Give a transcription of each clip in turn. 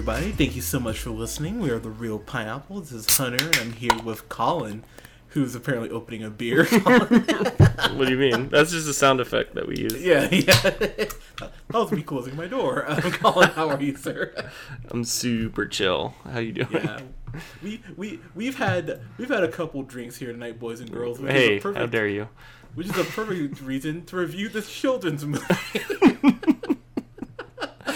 Everybody. Thank you so much for listening. We are the Reel Pineapple. This is Hunter, and I'm here with Colin, who's apparently opening a beer. What do you mean? That's just a sound effect that we use. Yeah, yeah. that was me closing my door. Um, Colin, how are you, sir? I'm super chill. How you doing? Yeah, we we we've had we've had a couple drinks here tonight, boys and girls. Which Hey, is a perfect, how dare you? Which is a perfect reason to review this children's movie.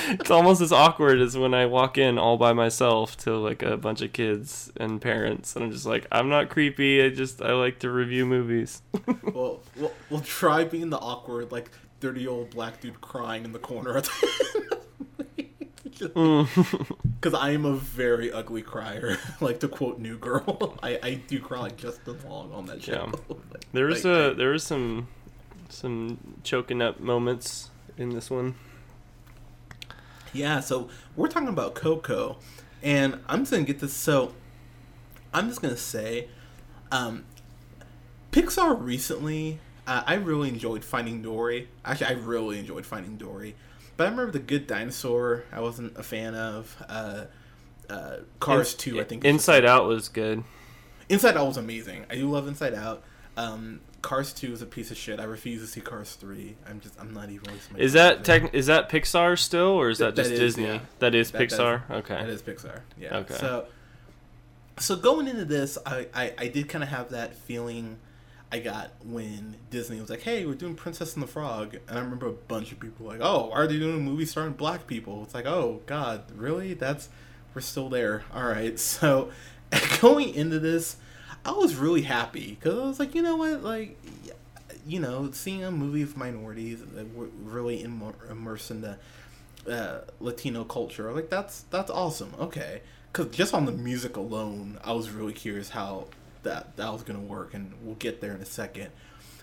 It's almost as awkward as when I walk in all by myself to like a bunch of kids and parents, and I'm just like, I'm not creepy. I just I like to review movies. well, we'll we'll try being the awkward, like thirty year old black dude crying in the corner. Mm. Because I am a very ugly crier. like to quote New Girl, I, I do cry like just as long on that show. Yeah. There was Like, a there was some some choking up moments in this one. Yeah, so we're talking about Coco, and I'm just gonna get this. So, I'm just gonna say, um, Pixar recently, uh, I really enjoyed Finding Dory. Actually, I really enjoyed Finding Dory, but I remember The Good Dinosaur. I wasn't a fan of. Uh, uh, Cars In- Two, I think. Inside Out was good. Inside Out was amazing. I do love Inside Out. Um, Cars Two is a piece of shit. I refuse to see Cars Three. I'm just, I'm not even. Is that tech? Is that Pixar still, or is That- that, that just is, Disney? yeah. That is That- that is- Pixar. okay. That is Pixar. Yeah. Okay. So, so going into this, I, I, I did kind of have that feeling I got when Disney was like, "Hey, we're doing Princess and the Frog," and I remember a bunch of people like, "Oh, why are they doing a movie starring black people?" It's like, "Oh God, really? That's we're still there." All right. So, going into this, I was really happy because I was like, you know what, like. You know, seeing a movie of minorities that were really immer- immersed in the uh, Latino culture. Like that's that's awesome. Okay, because just on the music alone, I was really curious how that that was gonna work, and we'll get there in a second.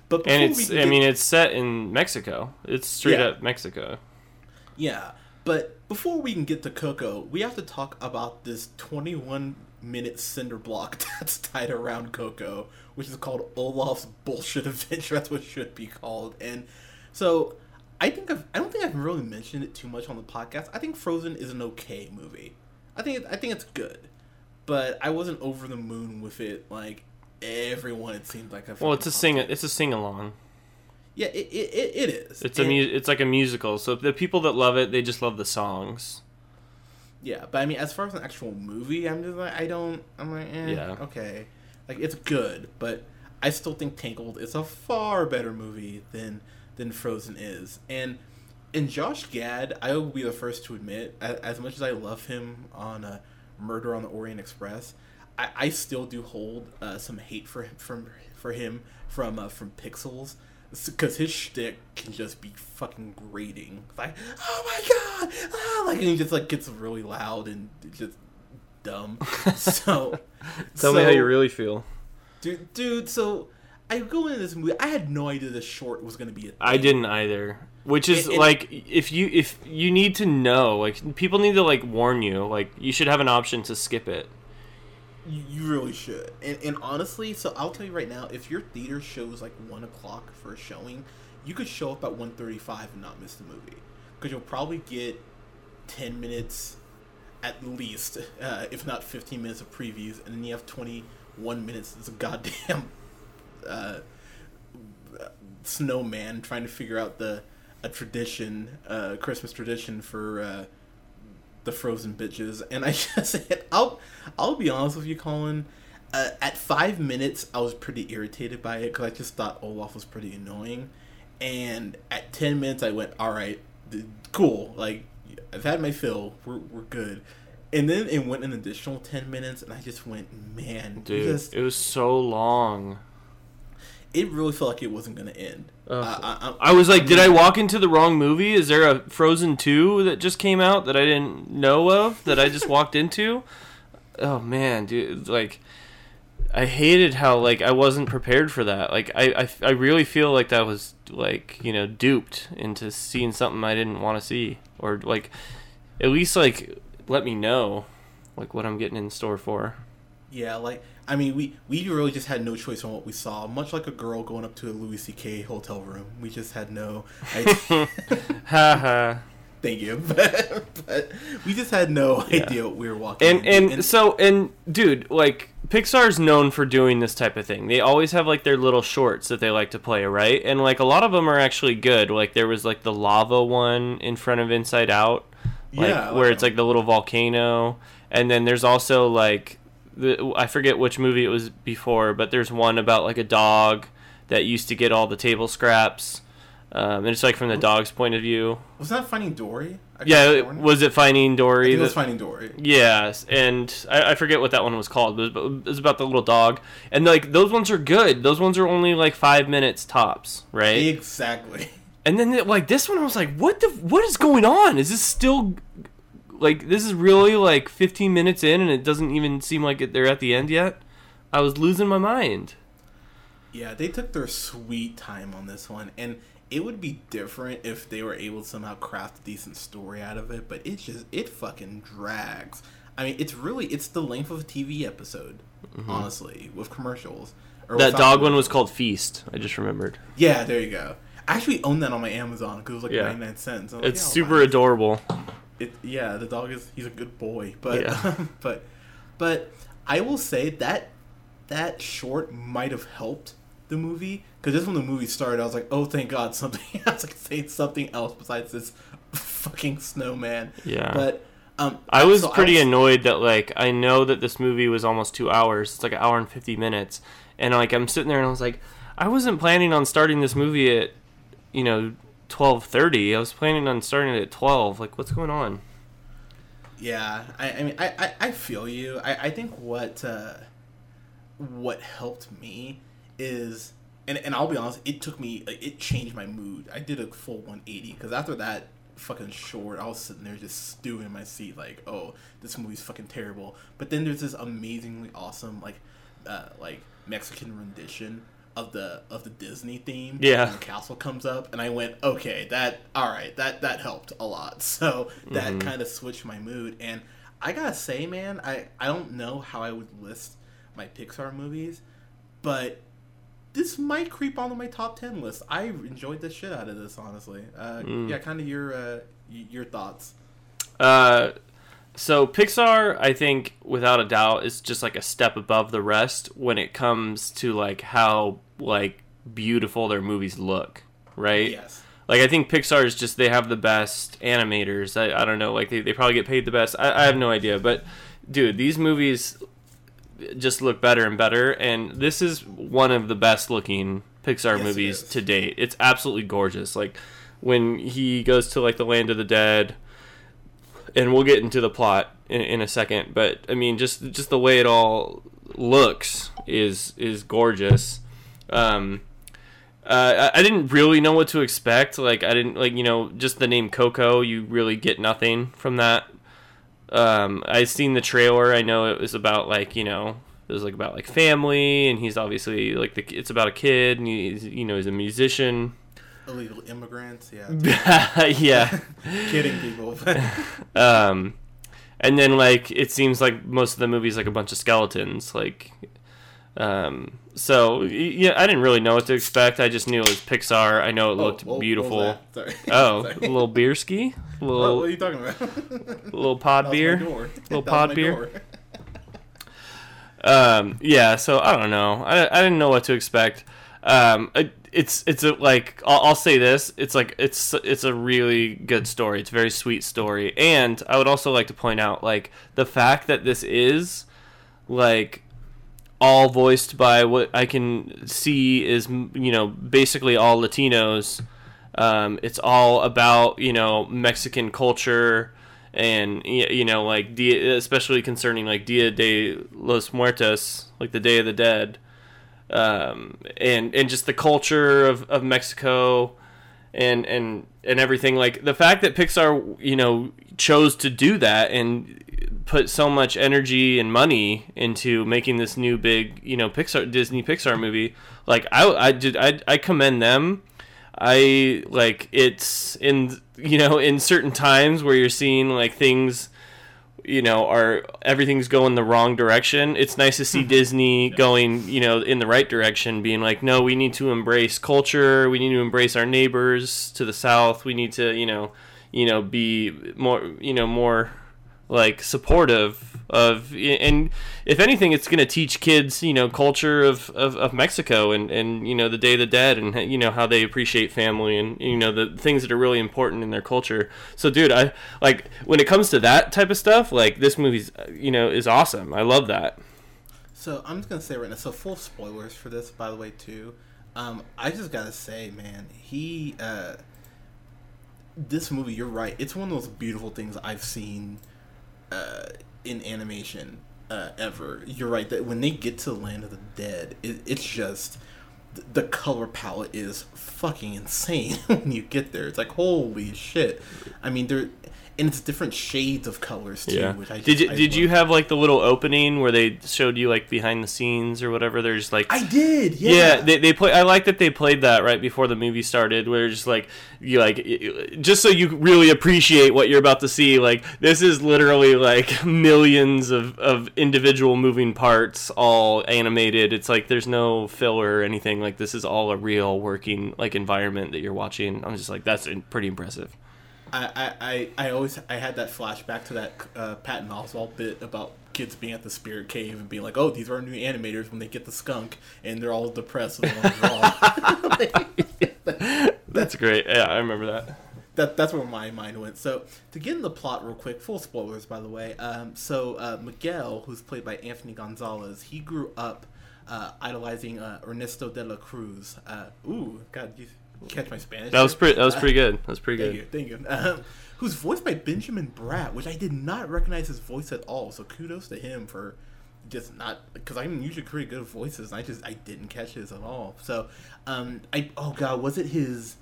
But and it's I mean it's set in Mexico. It's straight Yeah. up Mexico. yeah. But before we can get to Coco, we have to talk about this 21 minute cinder block that's tied around Coco, which is called Olaf's bullshit adventure. That's what it should be called. And so I think I've, I don't think I've really mentioned it too much on the podcast. I think Frozen is an okay movie. I think I think it's good, but I wasn't over the moon with it. Like everyone, it seemed like. I Well, it's a sing it's a sing along. Yeah, it, it, it, it is. It's a And- mu- it's like a musical. So the people that love it, they just love the songs. Yeah, but I mean, as far as an actual movie, I'm just like, I don't. I'm like, eh, Yeah. okay, like it's good, but I still think Tangled is a far better movie than than Frozen is, and and Josh Gad, I will be the first to admit, as, as much as I love him on uh, Murder on the Orient Express, I, I still do hold uh, some hate for him from for him from uh, from Pixels. Because his shtick can just be fucking grating. Like, oh my god, ah, like, and he just like gets really loud and just dumb. So, Tell me how you really feel. dude. Dude, so I go into this movie. I had no idea this short was gonna be a. I thing. didn't either. Which is like if you if you need to know, like people need to like warn you, like you should have an option to skip it. You, really should. And, and honestly, so I'll tell you right now, if your theater shows like one o'clock for a showing, you could show up at one thirty-five and not miss the movie because you'll probably get ten minutes at least, uh, if not fifteen minutes of previews, and then you have twenty-one minutes. It's a goddamn uh, snowman trying to figure out the a tradition, uh, Christmas tradition for. The frozen bitches. And i just i'll i'll be honest with you colin uh, at five minutes i was pretty irritated by it because i just thought olaf was pretty annoying. And at 10 minutes i went all right th- cool like i've had my fill. We're, we're good. And then it went an additional 10 minutes and i just went man Dude, just it was so long. It really felt like it wasn't gonna end. Oh. Uh, I, I, I was like, did I walk into the wrong movie? Is there a Frozen 2 that just came out that I didn't know of that I just walked into? Oh man, dude, like I hated how like I wasn't prepared for that. Like I I, I really feel like that was like, you know, duped into seeing something I didn't want to see or like at least like let me know like what I'm getting in store for. Yeah, like I mean, we we really just had no choice on what we saw. Much like a girl going up to a Louis C.K. hotel room, we just had no. I, Ha ha. thank you, but, but we just had no Yeah. idea what we were walking. and into. and so and dude like pixar's known for doing this type of thing they always have like their little shorts that they like to play right and like a lot of them are actually good like there was like the lava one in front of inside out like Yeah, like where it's like the little volcano and then there's also like the i forget which movie it was before but there's one about like a dog that used to get all the table scraps um, and it's like from the dog's point of view was that Finding Dory? Yeah it- was it finding dory it was Finding Dory. Yes, and I, I forget what that one was called, but it it was about the little dog. And like those ones are good. Those ones are only like five minutes tops, right? Exactly. And then like this one, I was like, what the what is going on? Is this still like this is really like 15 minutes in, and it doesn't even seem like it, they're at the end yet? I was losing my mind. Yeah, they took their sweet time on this one, and it would be different if they were able to somehow craft a decent story out of it. But it just it fucking drags. I mean, it's really it's the length of a TV episode, honestly, with commercials. Or Mm-hmm. That dog one was called Feast. I just remembered. Yeah, there you go. I actually own that on my Amazon because it was like Yeah. ninety nine cents. Like, It's yeah, super adorable. It, yeah, the dog is he's a good boy, but Yeah. but but I will say that that short might have helped the movie because just when the movie started, I was like, oh, thank God, something. I was like, say something else besides this fucking snowman. Yeah. But um, I was so pretty was- annoyed that like I know that this movie was almost two hours. It's like an hour and fifty minutes, and like I'm sitting there and I was like, I wasn't planning on starting this movie at, you know, twelve thirty. I was planning on starting at twelve. Like, what's going on? Yeah, I, I mean, I, I, I feel you. I, I think what uh, what helped me is, and, and I'll be honest, it took me, it changed my mood. I did a full 180 because after that fucking short, I was sitting there just stewing in my seat, like, oh, this movie's fucking terrible. But then there's this amazingly awesome, like, uh, like Mexican rendition of the of the Disney theme. Yeah. the castle comes up, and I went, okay, that all right, that that helped a lot. So that kind of switched my mood, and I gotta say, man, I I don't know how I would list my Pixar movies, but this might creep onto my top ten list. I enjoyed the shit out of this, honestly. Uh, Yeah, kind of your uh, y- your thoughts. Uh, so Pixar, I think, without a doubt, is just like a step above the rest when it comes to like how like beautiful their movies look, right? Yes. Like I think Pixar is just they have the best animators. I, I don't know, like they, they probably get paid the best. I, I have no idea, but dude, these movies just look better and better, and this is one of the best looking Pixar Yes, movies to date. It's absolutely gorgeous. Like when he goes to like the land of the dead, and we'll get into the plot in, in a second. But I mean, just just the way it all looks is is gorgeous. Um, uh, I, I didn't really know what to expect. Like I didn't like you know just the name Coco. You really get nothing from that. Um, I seen the trailer. I know it was about like you know it was like about like family, and he's obviously like the it's about a kid, and he's you know he's a musician. Illegal immigrants. Yeah. yeah. Kidding people. Um, and then like it seems like most of the movie's like a bunch of skeletons. Like, um, so yeah, I didn't really know what to expect. I just knew it was Pixar. I know it looked Oh, what- what beautiful. Oh, a little beer ski, a What, little what are you talking about? little pod That was my beer. Little pod beer. door. Um, yeah, so I don't know. I, I didn't know what to expect. Um, it's it's a, like I'll, I'll say this. It's like it's it's a really good story. It's a very sweet story, and I would also like to point out like the fact that this is like all voiced by what I can see is you know basically all Latinos. Um, it's all about you know Mexican culture and you know like especially concerning like Dia de los Muertos, like the Day of the Dead. Um, and and just the culture of, of Mexico and and and everything. Like the fact that Pixar you know chose to do that and put so much energy and money into making this new big you know Pixar Disney Pixar movie like I I did I, I commend them. I like it's in you know in certain times where you're seeing like things you know are everything's going the wrong direction it's nice to see hmm. disney going you know in the right direction being like no we need to embrace culture we need to embrace our neighbors to the south we need to you know you know be more you know more like supportive of and if anything it's going to teach kids you know culture of, of, of mexico and, and you know the day of the dead and you know how they appreciate family and you know the things that are really important in their culture so dude i like when it comes to that type of stuff like this movie's you know is awesome i love that So I'm just gonna say right now. So full spoilers for this, by the way, too. Um, I just gotta say, man, he, uh, this movie. You're right. It's one of those beautiful things I've seen uh, in animation uh, ever. You're right that when they get to the land of the dead, it, it's just the color palette is fucking insane when you get there. It's like holy shit. I mean, there and it's different shades of colors too. yeah Which I just, did you I did you have like the little opening where they showed you like behind the scenes or whatever there's like I did. Yeah. Yeah, they, they play. I like that they played that right before the movie started, where just like you like just so you really appreciate what you're about to see. Like this is literally like millions of of individual moving parts, all animated. It's like there's no filler or anything. Like this is all a real working like environment that you're watching. I'm just like that's pretty impressive. I, I, I, always I had that flashback to that uh, Patton Oswalt bit about kids being at the spirit cave and being like, oh, these are new animators when they get the skunk and they're all depressed and they want to draw. That's great. Yeah, I remember that. that that's where my mind went. So to get in the plot real quick, full spoilers by the way. Um, so uh, Miguel, who's played by Anthony Gonzalez, he grew up uh, idolizing uh, Ernesto de la Cruz. Uh, ooh, God, you catch my Spanish? That was pretty. That was pretty good. That was pretty Thank good. you, thank you. Um, who's voiced by Benjamin Bratt, which I did not recognize his voice at all. So kudos to him for just not because I'm usually pretty good at voices. And I just I didn't catch his at all. So um, I oh god, was it his?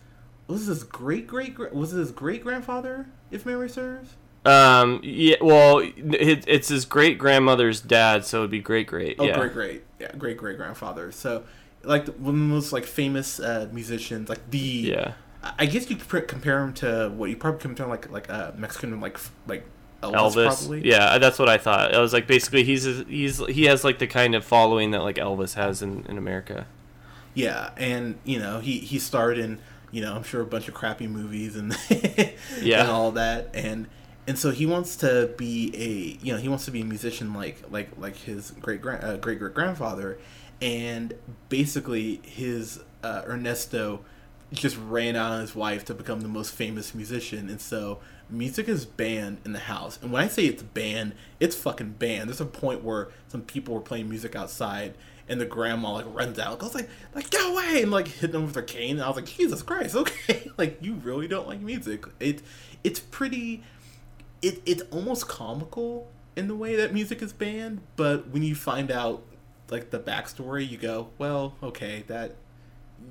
Was his great great great. was it his great grandfather? If memory serves. Um. Yeah. Well, it, it's his great grandmother's dad, so it'd be great great. Oh, yeah. great great yeah great great grandfather. So like one of the most like famous uh, musicians, like the Yeah. I- guess you could compare him to what you probably compare him like like uh, Mexican like like Elvis, Elvis. probably. Yeah, that's what I thought. I was like, basically, he's he's he has like the kind of following that like Elvis has in, in America. Yeah, and you know he he starred in you know I'm sure a bunch of crappy movies and Yeah. and all that and and so he wants to be a you know he wants to be a musician like like like his great grand uh, great great grandfather and basically his uh, Ernesto just ran out on his wife to become the most famous musician. And so music is banned in the house. And when I say it's banned it's fucking banned. There's a point where some people were playing music outside and the grandma like runs out goes like like get away! and like hit them with her cane. And I was like Jesus Christ okay. Like you really don't like music. It it's pretty it it's almost comical in the way that music is banned. But when you find out like the backstory you go well okay that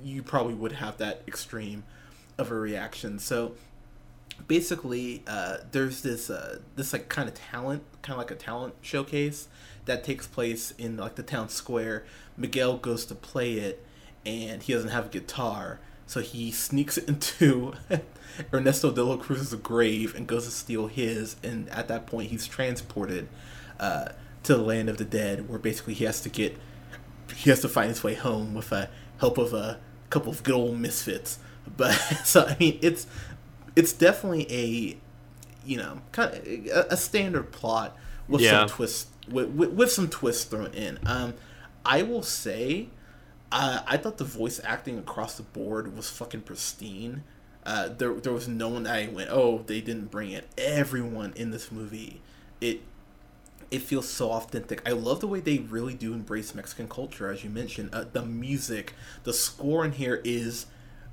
you probably would have that extreme of a reaction. So basically uh, there's this uh, this like kind of talent kind of like a talent showcase that takes place in like the town square. Miguel goes to play it and he doesn't have a guitar so he sneaks into ernesto de la cruz's grave and goes to steal his and at that point he's transported uh, to the land of the dead where basically he has to get he has to find his way home with the help of a couple of good old misfits. But so I mean, it's it's definitely a you know kind of a, a standard plot with Yeah. some twists with, with, with some twists thrown in. Um, I will say, uh, I thought the voice acting across the board was fucking pristine. Uh, there, there was no one that I went, oh, they didn't bring it. Everyone in this movie, it it feels so authentic. I love the way they really do embrace Mexican culture, as you mentioned. Uh, the music, the score in here is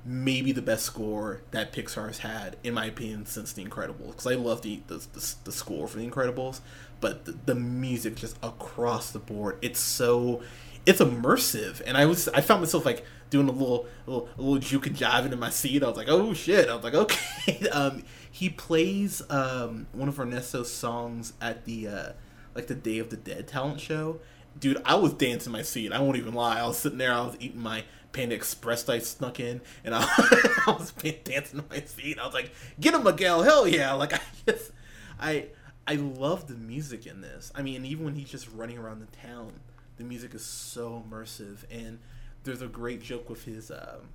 maybe the best score that Pixar's had, in my opinion, since The Incredibles. Because I love the, the, the the score for The Incredibles, but the, the music just across the board, it's so it's immersive, and I was I found myself like doing a little a little, a little juke and jiving in my seat. I was like, oh shit! I was like, okay. um, he plays um, one of Ernesto's songs at the uh, like the Day of the Dead talent show. Dude, I was dancing my seat. I won't even lie. I was sitting there. I was eating my Panda Express I snuck in, and I, I was dancing my seat. I was like, "Get him, Miguel! Hell yeah!" Like I just, I, I love the music in this. I mean, even when he's just running around the town, the music is so immersive. And there's a great joke with his, um,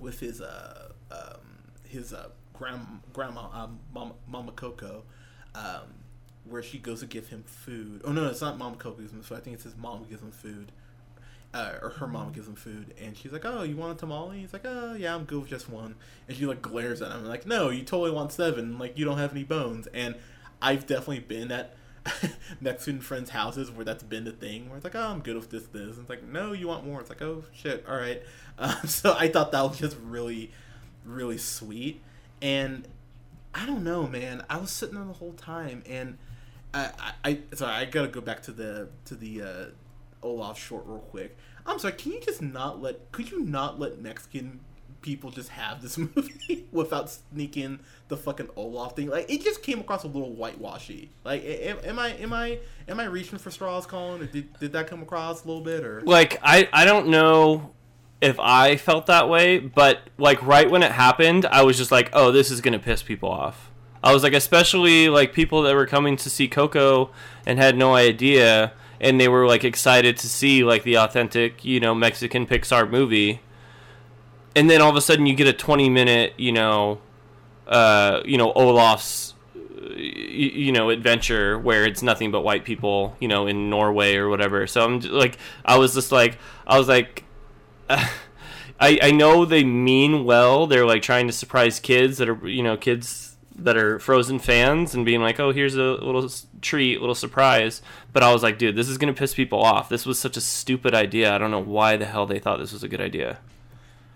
with his, uh, um, his uh, grandma, grandma, um, Mama, Mama Coco, um, where she goes to give him food. Oh no, it's not Mama Coco gives him food. I think it's his mom who gives him food. Uh, or her mom gives him food, and she's like, "Oh, you want a tamale?" He's like, "Oh, yeah, I'm good with just one." And she like glares at him, like, "No, you totally want seven. Like, you don't have any bones." And I've definitely been at Mexican friends' houses where that's been the thing, where it's like, "Oh, I'm good with this, this." And it's like, "No, you want more?" It's like, "Oh shit, all right." Um, so I thought that was just really, really sweet, and I don't know, man. I was sitting there the whole time, and I, I, sorry, I gotta go back to the to the uh, Olaf short real quick. I'm sorry, can you just not let? Could you not let Mexican people just have this movie without sneaking the fucking Olaf thing? Like, it just came across a little whitewashy. Like, am, am I am I am I reaching for straws, Colin? Or did did that come across a little bit? Or like I I don't know if I felt that way, but like right when it happened, I was just like, oh, this is gonna piss people off. I was like, especially like people that were coming to see Coco and had no idea and they were like excited to see like the authentic, you know, Mexican Pixar movie. And then all of a sudden you get a 20 minute, you know, uh, you know, Olaf's you, know, adventure where it's nothing but white people, you know, in Norway or whatever. So I'm just, like I was just like I was like I, I know they mean well. They're like trying to surprise kids that are, you know, kids that are Frozen fans and being like, "Oh, here's a little treat, little surprise." But I was like, "Dude, this is gonna piss people off. This was such a stupid idea. I don't know why the hell they thought this was a good idea."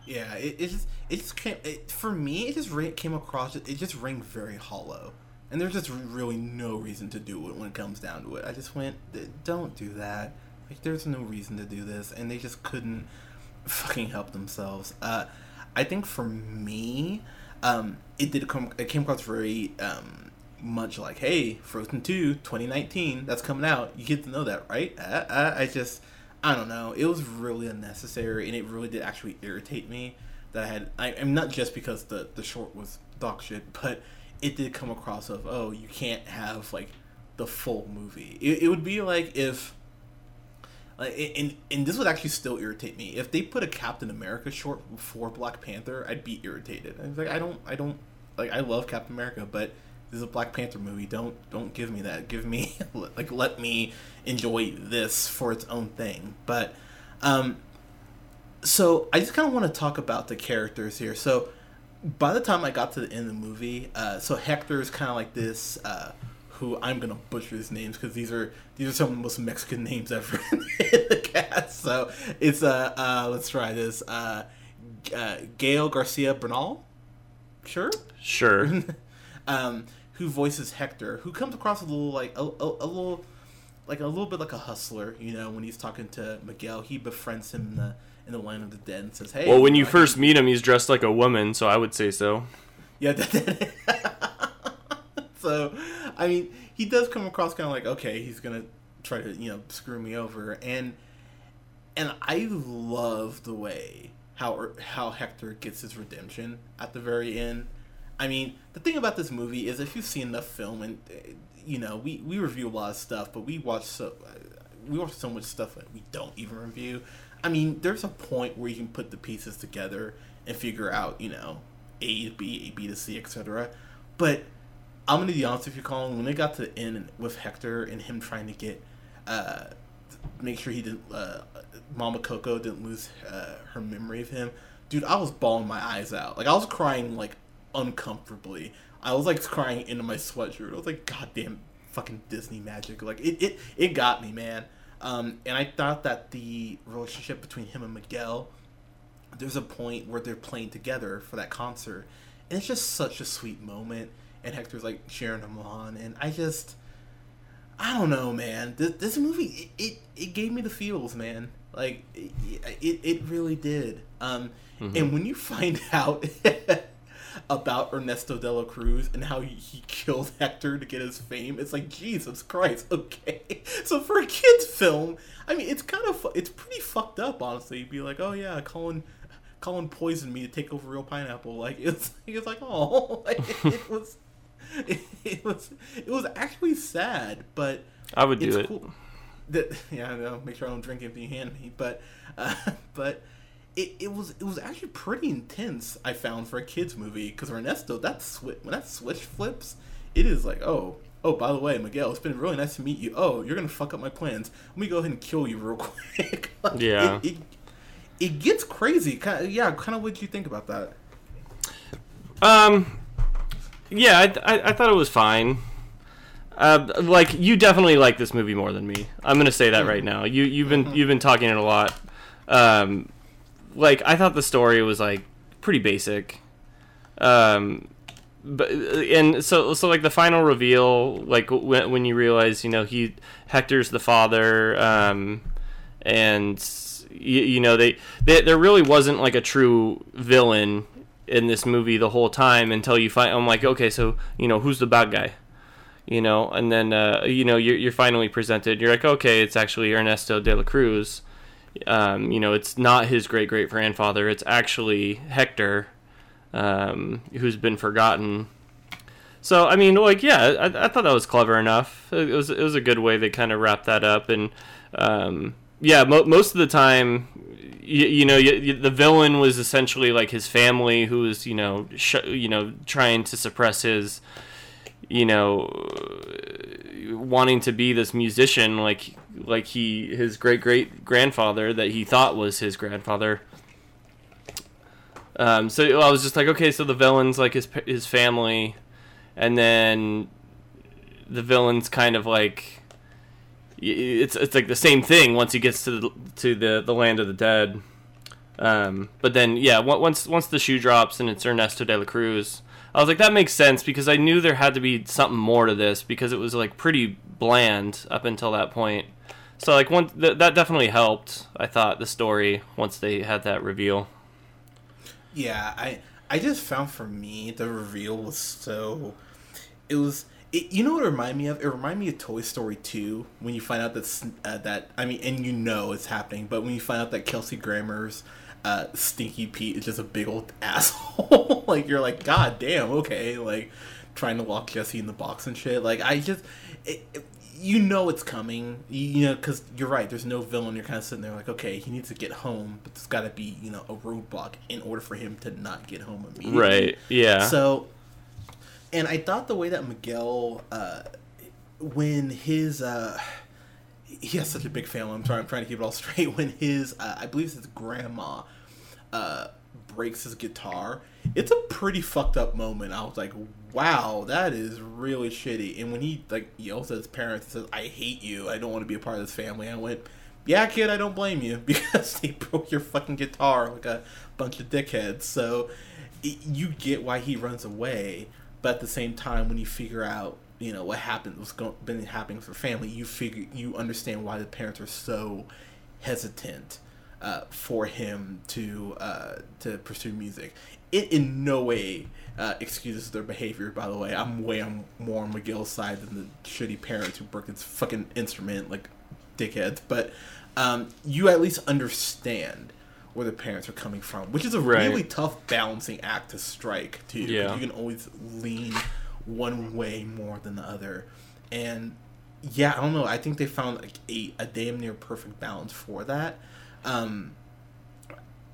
Yeah, it, it just it just came it, for me. It just came across. It just rang very hollow, and there's just really no reason to do it when it comes down to it. I just went, "Don't do that." Like, there's no reason to do this, and they just couldn't fucking help themselves. Uh, I think for me, um, it did come. It came across very um, much like, "Hey, Frozen 2, 2019, that's coming out. You get to know that, right?" I, I, I just, I don't know. It was really unnecessary, and it really did actually irritate me that I had. I, am not just because the the short was dog shit, but it did come across of, oh, you can't have like the full movie. It, it would be like if and and this would actually still irritate me if they put a Captain America short before Black Panther. I'd be irritated. I was like, I don't, I don't like. I love Captain America, but this is a Black Panther movie. Don't don't give me that. Give me like let me enjoy this for its own thing. But um, so I just kind of want to talk about the characters here. So by the time I got to the end of the movie, uh, so Hector is kind of like this. Uh, who I'm gonna butcher his names because these are these are some of the most Mexican names ever in the cast. So it's uh, uh let's try this. Uh, uh Gael Garcia Bernal, sure, sure. um, who voices Hector, who comes across a little like a, a, a, little like a little bit like a hustler. You know, when he's talking to Miguel, he befriends him in the in the land of the dead and says, "Hey." Well, when you first meet him, he's dressed like a woman, so I would say so. Yeah. so I mean, he does come across kind of like, okay, he's gonna try to you know screw me over, and and I love the way how er, how Hector gets his redemption at the very end. I mean, the thing about this movie is if you've seen the film, and eh, you know, we we review a lot of stuff, but we watch so eh, we watch so much stuff that we don't even review. I mean, there's a point where you can put the pieces together and figure out, you know, A to B, A B to C, etc. But I'm gonna be honest with you, Colin. When they got to the end with Hector and him trying to get, uh, make sure he didn't, uh, Mama Coco didn't lose uh, her memory of him, dude, I was bawling my eyes out. Like I was crying like uncomfortably. I was like crying into my sweatshirt. I was like, goddamn, fucking Disney magic. Like it, it, it got me, man. Um, and I thought that the relationship between him and Miguel, there's a point where they're playing together for that concert, and it's just such a sweet moment and Hector's like cheering him on, and I just, I don't know, man. This, this movie, it, it, it gave me the feels, man. Like it, it, it really did. Um, Mm-hmm. And when you find out about Ernesto de la Cruz and how he, he killed Hector to get his fame, it's like Jesus Christ. Okay, so for a kids film, I mean, it's kind of it's pretty fucked up, honestly. You'd be like, oh yeah, Colin. Colin poisoned me to take over reel pineapple. Like it's, it's like oh, like, it was, it, it was, it was actually sad, but I would do it. cool. That yeah, I know. Make sure I don't drink empty handed. But uh, but it, it was it was actually pretty intense. I found for a kids movie because Ernesto that switch when that switch flips, it is like oh oh by the way Miguel, it's been really nice to meet you. Oh you're gonna fuck up my plans. Let me go ahead and kill you real quick. Like, Yeah. It, it, it gets crazy. Kind of, yeah. Kind of what you think about that? Um, yeah, I, I, I thought it was fine. Uh, like you definitely like this movie more than me. I'm gonna say that right now. You you've been you've been talking it a lot. Um, like I thought the story was like pretty basic. Um, but and so so like the final reveal, like when when you realize you know he Hector's the father, um, and you, you know they, they there really wasn't like a true villain in this movie the whole time until you find I'm like okay so you know who's the bad guy? You know and then uh, you know you're, you're finally presented. You're like okay it's actually Ernesto de la Cruz. Um, you know it's not his great great grandfather. It's actually Hector um, who's been forgotten. So I mean like yeah I, I thought that was clever enough. It was it was a good way they kind of wrapped that up. And um, yeah mo- most of the time you, you know, you, you, the villain was essentially like his family, who was, you know, sh- you know, trying to suppress his, you know, wanting to be this musician, like like he his great great grandfather that he thought was his grandfather. Um, so I was just like, okay, so the villain's like his his family, and then the villain's kind of like it's it's like the same thing once he gets to the to the, the land of the dead. Um, but then yeah, once once the shoe drops and it's Ernesto de la Cruz, I was like that makes sense because I knew there had to be something more to this because it was like pretty bland up until that point. So like one th- that definitely helped. I thought the story once they had that reveal. Yeah, I I just found for me the reveal was so it was it, you know what it reminded me of? It reminded me of Toy Story 2 when you find out that uh, that I mean and you know it's happening, but when you find out that Kelsey Grammer's uh, Stinky Pete is just a big old asshole, like you're like god damn, okay, like trying to lock Jesse in the box and shit. Like I just it, it- you know it's coming, you, you know, because you're right. There's no villain. You're kind of sitting there like, okay, he needs to get home, but there's got to be, you know, a roadblock in order for him to not get home immediately. Right. Yeah. So, and I thought the way that Miguel, uh, when his, uh, he has such a big family. I'm trying, I'm trying to keep it all straight. When his, uh, I believe it's his grandma, uh, breaks his guitar. It's a pretty fucked up moment. I was like, wow, that is really shitty. And when he like yells at his parents and says, "I hate you. I don't want to be a part of this family," I went, "Yeah, kid, I don't blame you because they broke your fucking guitar like a bunch of dickheads." So you get why he runs away, but at the same time, when you figure out you know what happened, what's go- been happening for family, you figure you understand why the parents are so hesitant uh, for him to uh, to pursue music. It in no way uh, excuses their behavior. By the way, I'm way on more on Miguel's side than the shitty parents who broke his fucking instrument like dickheads. But um, you at least understand where the parents are coming from, which is a Right. really tough balancing act to strike too. Yeah. you can always lean one way more than the other, and yeah, I don't know. I think they found like a, a damn near perfect balance for that. Um,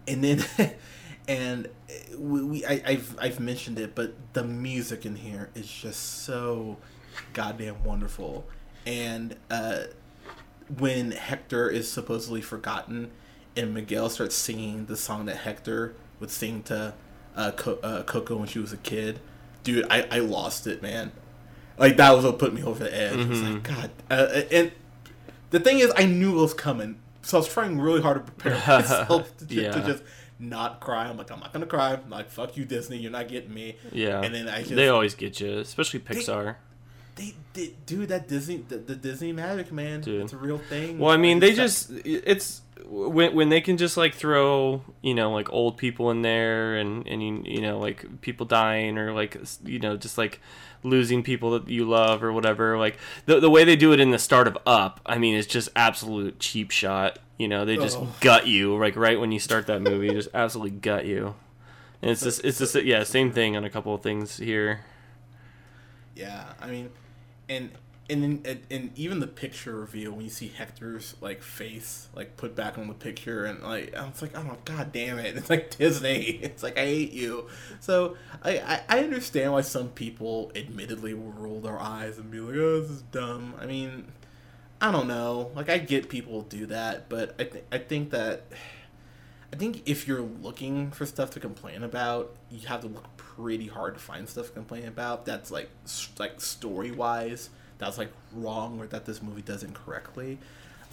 and then, and we, we I, I've I've mentioned it, but the music in here is just so goddamn wonderful. And uh, when Hector is supposedly forgotten, and Miguel starts singing the song that Hector would sing to uh, Co- uh, Coco when she was a kid, dude, I, I lost it, man. Like that was what put me over the edge. Was like God, uh, and the thing is, I knew it was coming, so I was trying really hard to prepare myself to, ju- to just not cry. I'm like, I'm not gonna cry. I'm like, fuck you, Disney, you're not getting me. yeah. And then I just they always get you, especially Pixar. they did, dude. That Disney, the, the Disney magic, man. Dude. It's a real thing. Well, I mean, they just it's when when they can just like throw you know like old people in there and and you, you know like people dying or like you know just like losing people that you love or whatever like the the way they do it in the start of up I mean it's just absolute cheap shot you know? They just Oh. gut you like right when you start that movie just absolutely gut you. And it's just it's just yeah same thing on a couple of things here. Yeah, I mean, and and then and, even the picture reveal when you see Hector's like face like put back on the picture and like I was like oh god damn it. It's like Disney it's like I hate you. So I, I understand why some people admittedly will roll their eyes and be like oh this is dumb. I mean I don't know. Like I get people do that but I think I think that I think if you're looking for stuff to complain about, you have to look pretty hard to find stuff to complain about. That's like like story wise, that's like wrong or that this movie does incorrectly.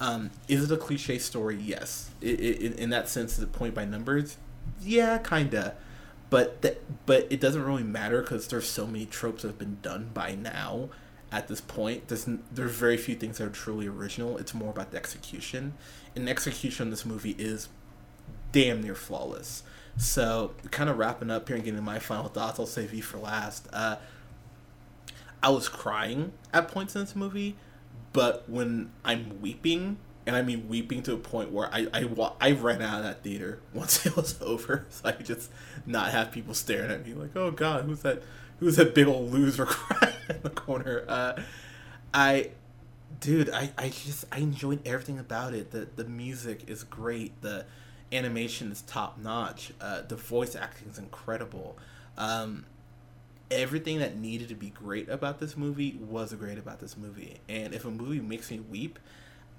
Um, is it a cliche story? Yes. I i in, in that sense, the point by numbers, yeah, kinda. But that but it doesn't really matter because there's so many tropes that have been done by now. At this point, there's there's very few things that are truly original. It's more about the execution, and the execution of this movie is damn near flawless. So, kind of wrapping up here and getting my final thoughts, I'll save you for last. Uh, I was crying at points in this movie, but when I'm weeping, and I mean weeping to a point where I I, I ran out of that theater once it was over, so I could just not have people staring at me like, oh god, who's that? Who's that big old loser crying in the corner? Uh, I dude I, I just i enjoyed everything about it the the music is great the animation is top notch uh, the voice acting is incredible um, everything that needed to be great about this movie was great about this movie and if a movie makes me weep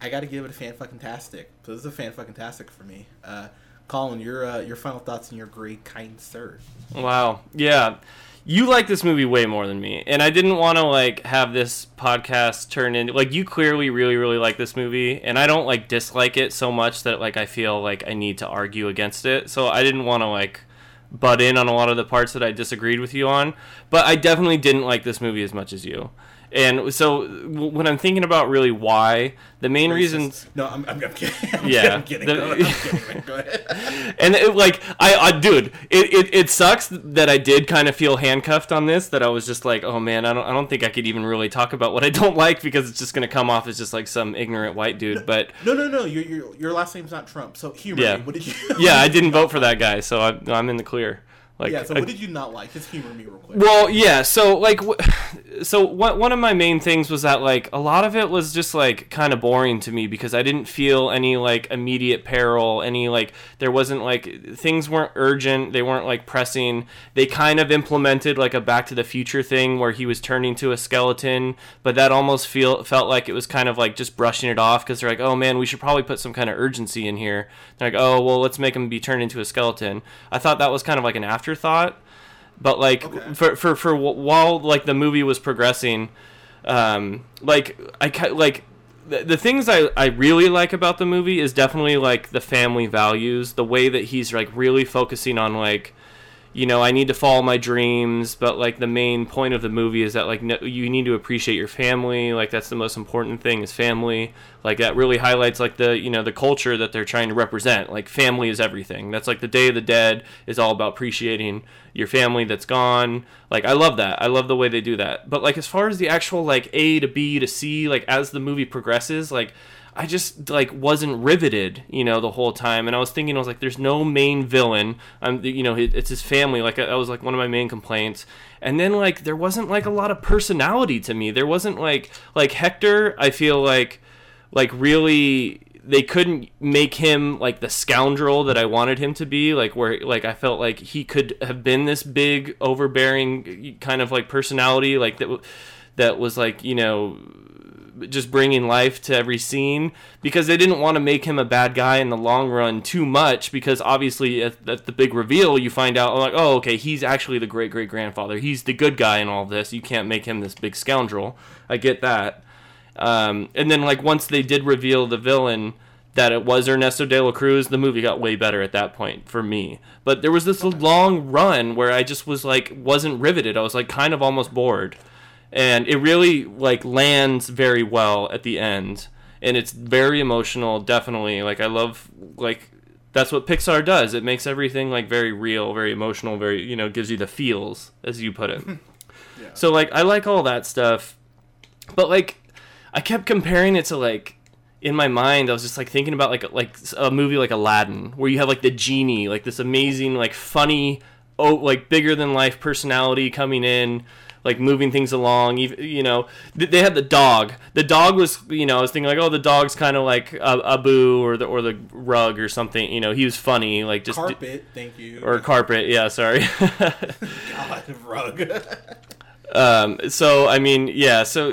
i gotta give it a fan fucking tastic so this is a fan fucking tastic for me uh, colin your uh, your final thoughts and your great kind sir Wow. Yeah. You like this movie way more than me. And I didn't want to like have this podcast turn into like you clearly really really like this movie and I don't like dislike it so much that like I feel like I need to argue against it. So I didn't want to like butt in on a lot of the parts that I disagreed with you on, but I definitely didn't like this movie as much as you. And so when I'm thinking about really why, the main reasons no i'm, I'm, I'm kidding I'm Yeah. kidding, The- I'm kidding. Go, I'm kidding. Go ahead and it, like I, I dude, it, it, it sucks that I did kind of feel handcuffed on this. That I was just like, oh man, I don't I don't think I could even really talk about what I don't like because it's just gonna come off as just like some ignorant white dude. But No, no, no. Your your, your last name's not Trump. So humor Yeah. me. What did you? yeah, I didn't vote for that guy, so I, I'm in the clear. Like, yeah. So what did you not like? Just humor me real quick. Well, yeah. So like, w- so one one of my main things was that like a lot of it was just like kind of boring to me because I didn't feel any like immediate peril, any like there wasn't like things weren't urgent, they weren't like pressing. They kind of implemented like a Back to the Future thing where he was turning to a skeleton, but that almost feel felt like it was kind of like just brushing it off because they're like, oh man, we should probably put some kind of urgency in here. They're like, oh well, let's make him be turned into a skeleton. I thought that was kind of like an afterthought but like Okay. for for for while like the movie was progressing um like i like the, the things I, I really like about the movie is definitely like the family values the way that he's like really focusing on like you know i need to follow my dreams but like the main point of the movie is that like no, you need to appreciate your family like that's the most important thing is family like that really highlights like the you know the culture that they're trying to represent like family is everything that's like the day of the dead is all about appreciating your family that's gone like i love that i love the way they do that but like as far as the actual like a to b to c like as the movie progresses like I just like wasn't riveted, you know, the whole time. And I was thinking, I was like, "There's no main villain. I'm, you know, it's his family." Like that was like one of my main complaints. And then like there wasn't like a lot of personality to me. There wasn't like like Hector. I feel like like really they couldn't make him like the scoundrel that I wanted him to be like where like I felt like he could have been this big overbearing kind of like personality like that that was like you know just bringing life to every scene. Because they didn't want to make him a bad guy in the long run too much because obviously at, at the big reveal you find out like oh okay he's actually the great great grandfather he's the good guy in all this. You can't make him this big scoundrel. I get that um, and then like once they did reveal the villain that it was Ernesto de la Cruz, the movie got way better at that point for me. But there was this long run where I just was like wasn't riveted. I was like kind of almost bored. And it really like lands very well at the end. and it's very emotional. Definitely, like I love like that's what Pixar does. It makes everything like very real, very emotional, very you know gives you the feels as you put it. Yeah. So like I like all that stuff, but like I kept comparing it to like in my mind I was just like thinking about like like a movie like Aladdin where you have like the genie like this amazing like funny oh like bigger than life personality coming in like moving things along you know they had the dog the dog was you know I was thinking like oh the dog's kind of like a Abu or the or the rug or something you know he was funny like just Carpet, thank you. or carpet yeah sorry God, rug. Um, so I mean, yeah. So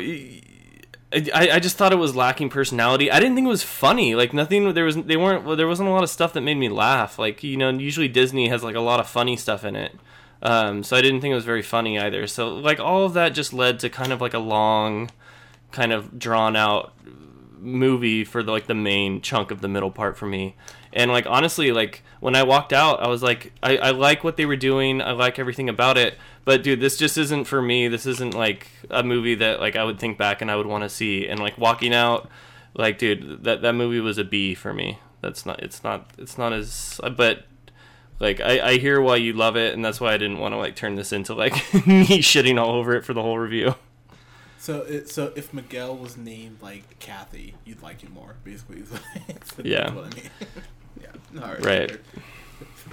I, I just thought it was lacking personality. I didn't think it was funny. Like nothing. There was they weren't. Well, there wasn't a lot of stuff that made me laugh. Like you know, usually Disney has like a lot of funny stuff in it. Um, so I didn't think it was very funny either. So like all of that just led to kind of like a long, kind of drawn out movie for the, like the main chunk of the middle part for me. And like honestly, like when I walked out, I was like, I, I like what they were doing. I like everything about it. But dude, this just isn't for me. This isn't like a movie that like I would think back and I would want to see. And like walking out, like dude, that that movie was a B for me. That's not. It's not. It's not as. But like I, I hear why you love it, and that's why I didn't want to like turn this into like me shitting all over it for the whole review. So, it, so if Miguel was named like Kathy, you'd like him more, basically. is what- is what Yeah. I mean. yeah. All right. Right. Fair,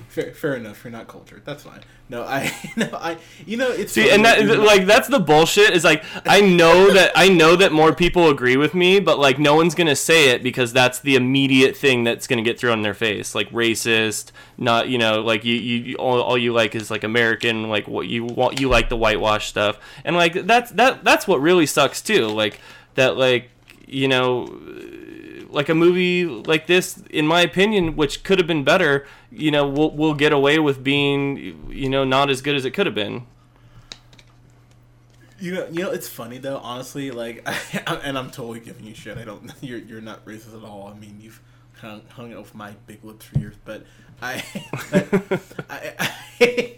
fair, fair enough. You're not cultured. That's fine. No, I, no, I, you know, it's See, and that dude. like that's the bullshit. Is like I know that I know that more people agree with me, but like no one's gonna say it because that's the immediate thing that's gonna get thrown in their face, like racist. Not you know like you you all, all you like is like American, like what you want you like the whitewash stuff, and like that's that that's what really sucks too. Like that like you know like a movie like this, in my opinion, which could have been better, you know, will will get away with being, you know, not as good as it could have been. You know, you know, it's funny though. Honestly, like, and I'm totally giving you shit. I don't. You're you're not racist at all. I mean, you've hung, hung out with my big lips for years, but I, but, I, I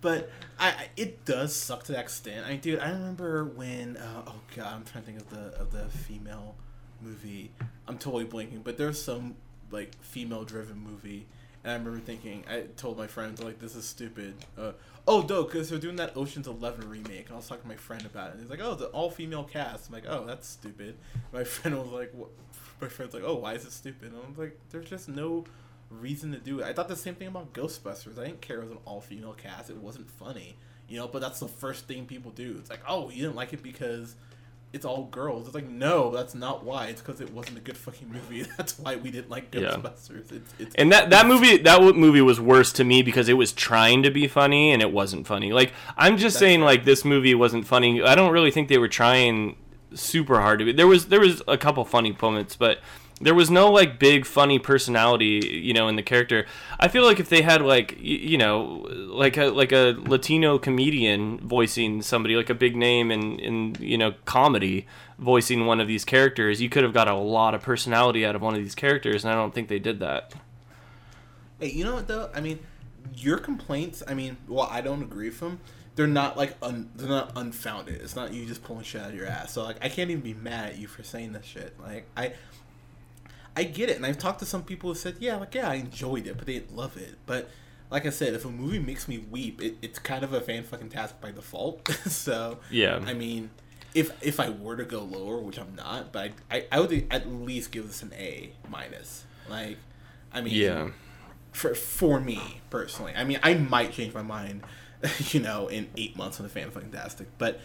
but I, it does suck to that extent. I dude, I remember when. Uh, oh god, I'm trying to think of the of the female movie. I'm totally blanking, but there's some like female driven movie. And I remember thinking, I told my friends, like, this is stupid. Uh, oh, no, because they're doing that Ocean's Eleven remake. And I was talking to my friend about it. And he's like, oh, the all female cast. I'm like, oh, that's stupid. My friend was like, what? my friend's like, oh, why is it stupid? And I'm like, there's just no reason to do it. I thought the same thing about Ghostbusters. I didn't care it was an all female cast. It wasn't funny. You know, but that's the first thing people do. It's like, oh, you didn't like it because it's all girls. It's like, no, that's not why. It's because it wasn't a good fucking movie. That's why we didn't like Yeah. Ghostbusters. It's, it's And that that movie that movie was worse to me because it was trying to be funny and it wasn't funny. Like I'm just That's saying, fair. like this movie wasn't funny. I don't really think they were trying super hard to be. There was there was a couple funny moments, but there was no like big funny personality, you know, in the character. I feel like if they had like you know like a like a Latino comedian voicing somebody like a big name in in you know comedy voicing one of these characters, you could have got a lot of personality out of one of these characters, and I don't think they did that. Hey, you know what though? I mean, your complaints. I mean, well, I don't agree with them. They're not like un, they're not unfounded. It's not you just pulling shit out of your ass. So like, I can't even be mad at you for saying this shit. Like, I, I get it, and I've talked to some people who said, yeah, like yeah, I enjoyed it, but they didn't love it. But like I said, if a movie makes me weep, it, it's kind of a fan fucking task by default. so Yeah. I mean, if if I were to go lower, which I'm not, but I I, I would at least give this an A minus. Like, I mean, Yeah. for for me personally. I mean, I might change my mind, you know, in eight months on the Fan fucking Fantastic. But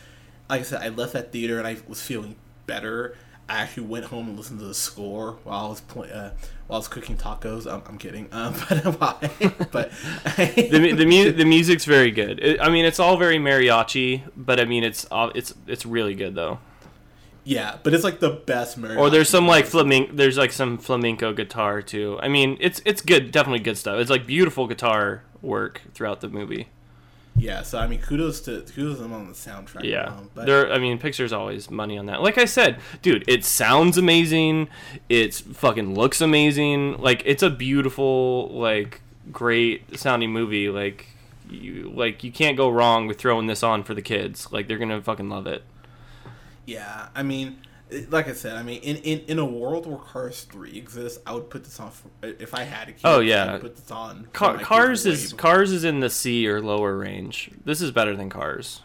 like I said, I left that theater and I was feeling better. I actually went home and listened to the score while I was play, uh, while I was cooking tacos. I'm, I'm kidding, um, but why? but the the, mu- the music's very good. It, I mean, it's all very mariachi, but I mean, it's uh, it's it's really good though. yeah, but it's like the best mariachi. Or there's some like flamenco. There's like some flamenco guitar too. I mean, it's it's good, definitely good stuff. It's like beautiful guitar work throughout the movie. Yeah. So I mean, kudos to kudos to them on the soundtrack. Yeah, alone, but there. I mean, Pixar's always money on that. Like I said, dude, it sounds amazing. It's fucking looks amazing. Like it's a beautiful, like great sounding movie. Like you, like you can't go wrong with throwing this on for the kids. Like they're gonna fucking love it. Yeah, I mean, like I said, I mean, in, in, in a world where Cars three exists, I would put this on. For, if I had a kid, Oh, yeah. I would put this on. Car- cars is Cars is in the C or lower range. This is better than Cars.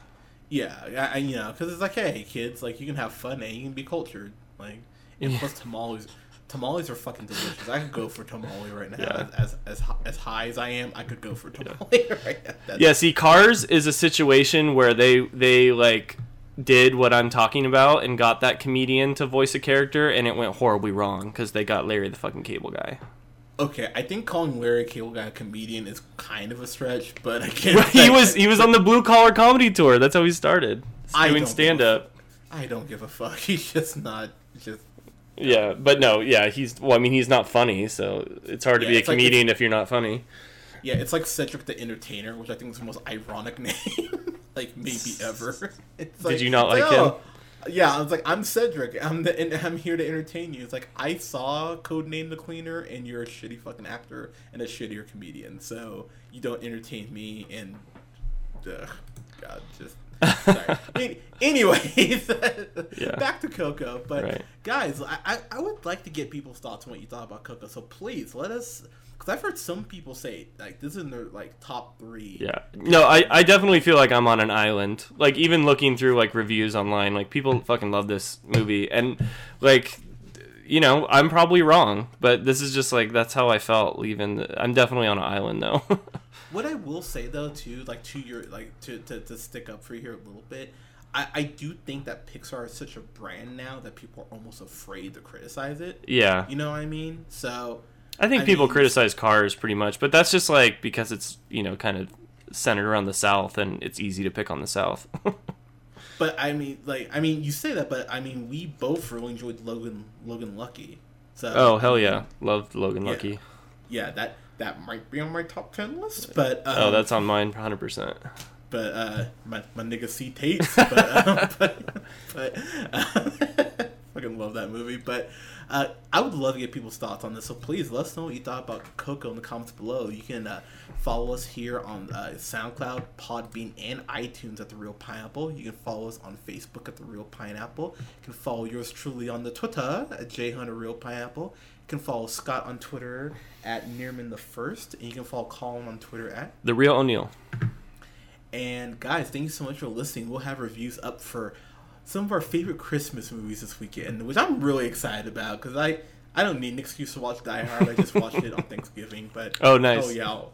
Yeah, I, I you know, because it's like, hey, kids, like you can have fun and you can be cultured, like, and Yeah. plus tamales. Tamales are fucking delicious. I could go for tamale right now. Yeah. As, as as as high as I am, I could go for tamale right now. That's- Yeah, see, Cars is a situation where they they like did what I'm talking about and got that comedian to voice a character, and it went horribly wrong because they got Larry the fucking Cable Guy. Okay, I think calling Larry Cable Guy a comedian is kind of a stretch, but I can't. he was he was on the Blue Collar Comedy Tour. That's how he started doing stand up. I don't give a fuck. He's just not just. Yeah, but no, yeah, he's well. I mean, he's not funny, so it's hard to Yeah, be a it's like- comedian if you're not funny. Yeah, it's like Cedric the Entertainer, which I think is the most ironic name, like maybe ever. It's Did you not like him? Yeah, I was like, I'm Cedric. I'm the, and I'm here to entertain you. It's like I saw Codename the Cleaner, and you're a shitty fucking actor and a shittier comedian. So you don't entertain me, and ugh, God, just. Sorry. An- Anyways, Yeah. back to Coco. But Right. guys, I I would like to get people's thoughts on what you thought about Coco. So please let us, because I've heard some people say like this is in their like top three. Yeah. No, I, I definitely feel like I'm on an island. Like even looking through like reviews online, like people fucking love this movie and like you know, I'm probably wrong, but this is just like that's how I felt leaving. I'm definitely on an island though. What I will say though, too, like to your like to, to, to stick up for you here a little bit, I, I do think that Pixar is such a brand now that people are almost afraid to criticize it. yeah. You know what I mean? So I think I people mean- criticize cars pretty much, but that's just like because it's, you know, kind of centered around the South and it's easy to pick on the South. but I mean like I mean you say that, but I mean we both really enjoyed Logan Logan Lucky. So oh, hell yeah. Loved Logan Yeah. Lucky. Yeah, that that might be on my top ten list, but um, oh, that's on mine 100%. but uh, my my nigga C Tates, but um, but, but uh, fucking love that movie. But uh, I would love to get people's thoughts on this. So please let us know what you thought about Coco in the comments below. You can uh, follow us here on uh, SoundCloud, Podbean, and iTunes at the Reel Pineapple. You can follow us on Facebook at the Reel Pineapple. You can follow yours truly on the Twitter at J Reel Pineapple. You can follow Scott on Twitter at Nearman the First, and you can follow Colin on Twitter at The Real O'Neill. and guys, thank you so much for listening. We'll have reviews up for some of our favorite Christmas movies this weekend, which I'm really excited about because I I don't need an excuse to watch Die Hard. I just watched it on Thanksgiving, but Oh, nice. hell yeah, I'll,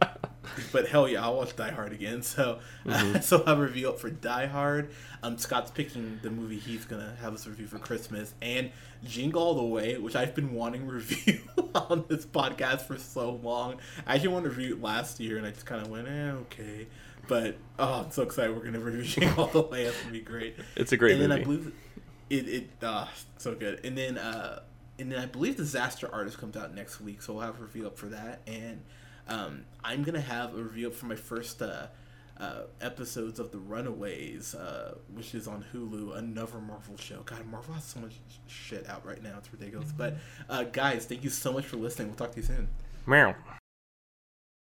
but hell yeah, I'll watch Die Hard again. So Mm-hmm. so I'll review up for Die Hard. Um, Scott's picking the movie he's gonna have us review for Christmas and Jingle All the Way, which I've been wanting review on this podcast for so long. I actually wanted to review it last year, and I just kind of went, eh, okay. But oh, I'm so excited we're gonna review Jingle All the Way. That's gonna be great. It's a great and then I believe it it uh so good. And then uh and then I believe Disaster Artist comes out next week, so we'll have a review up for that. And um I'm gonna have a review up for my first uh uh, episodes of The Runaways, uh, which is on Hulu, another Marvel show. God, Marvel has so much shit out right now; it's ridiculous. But uh, guys, thank you so much for listening. We'll talk to you soon. Meow.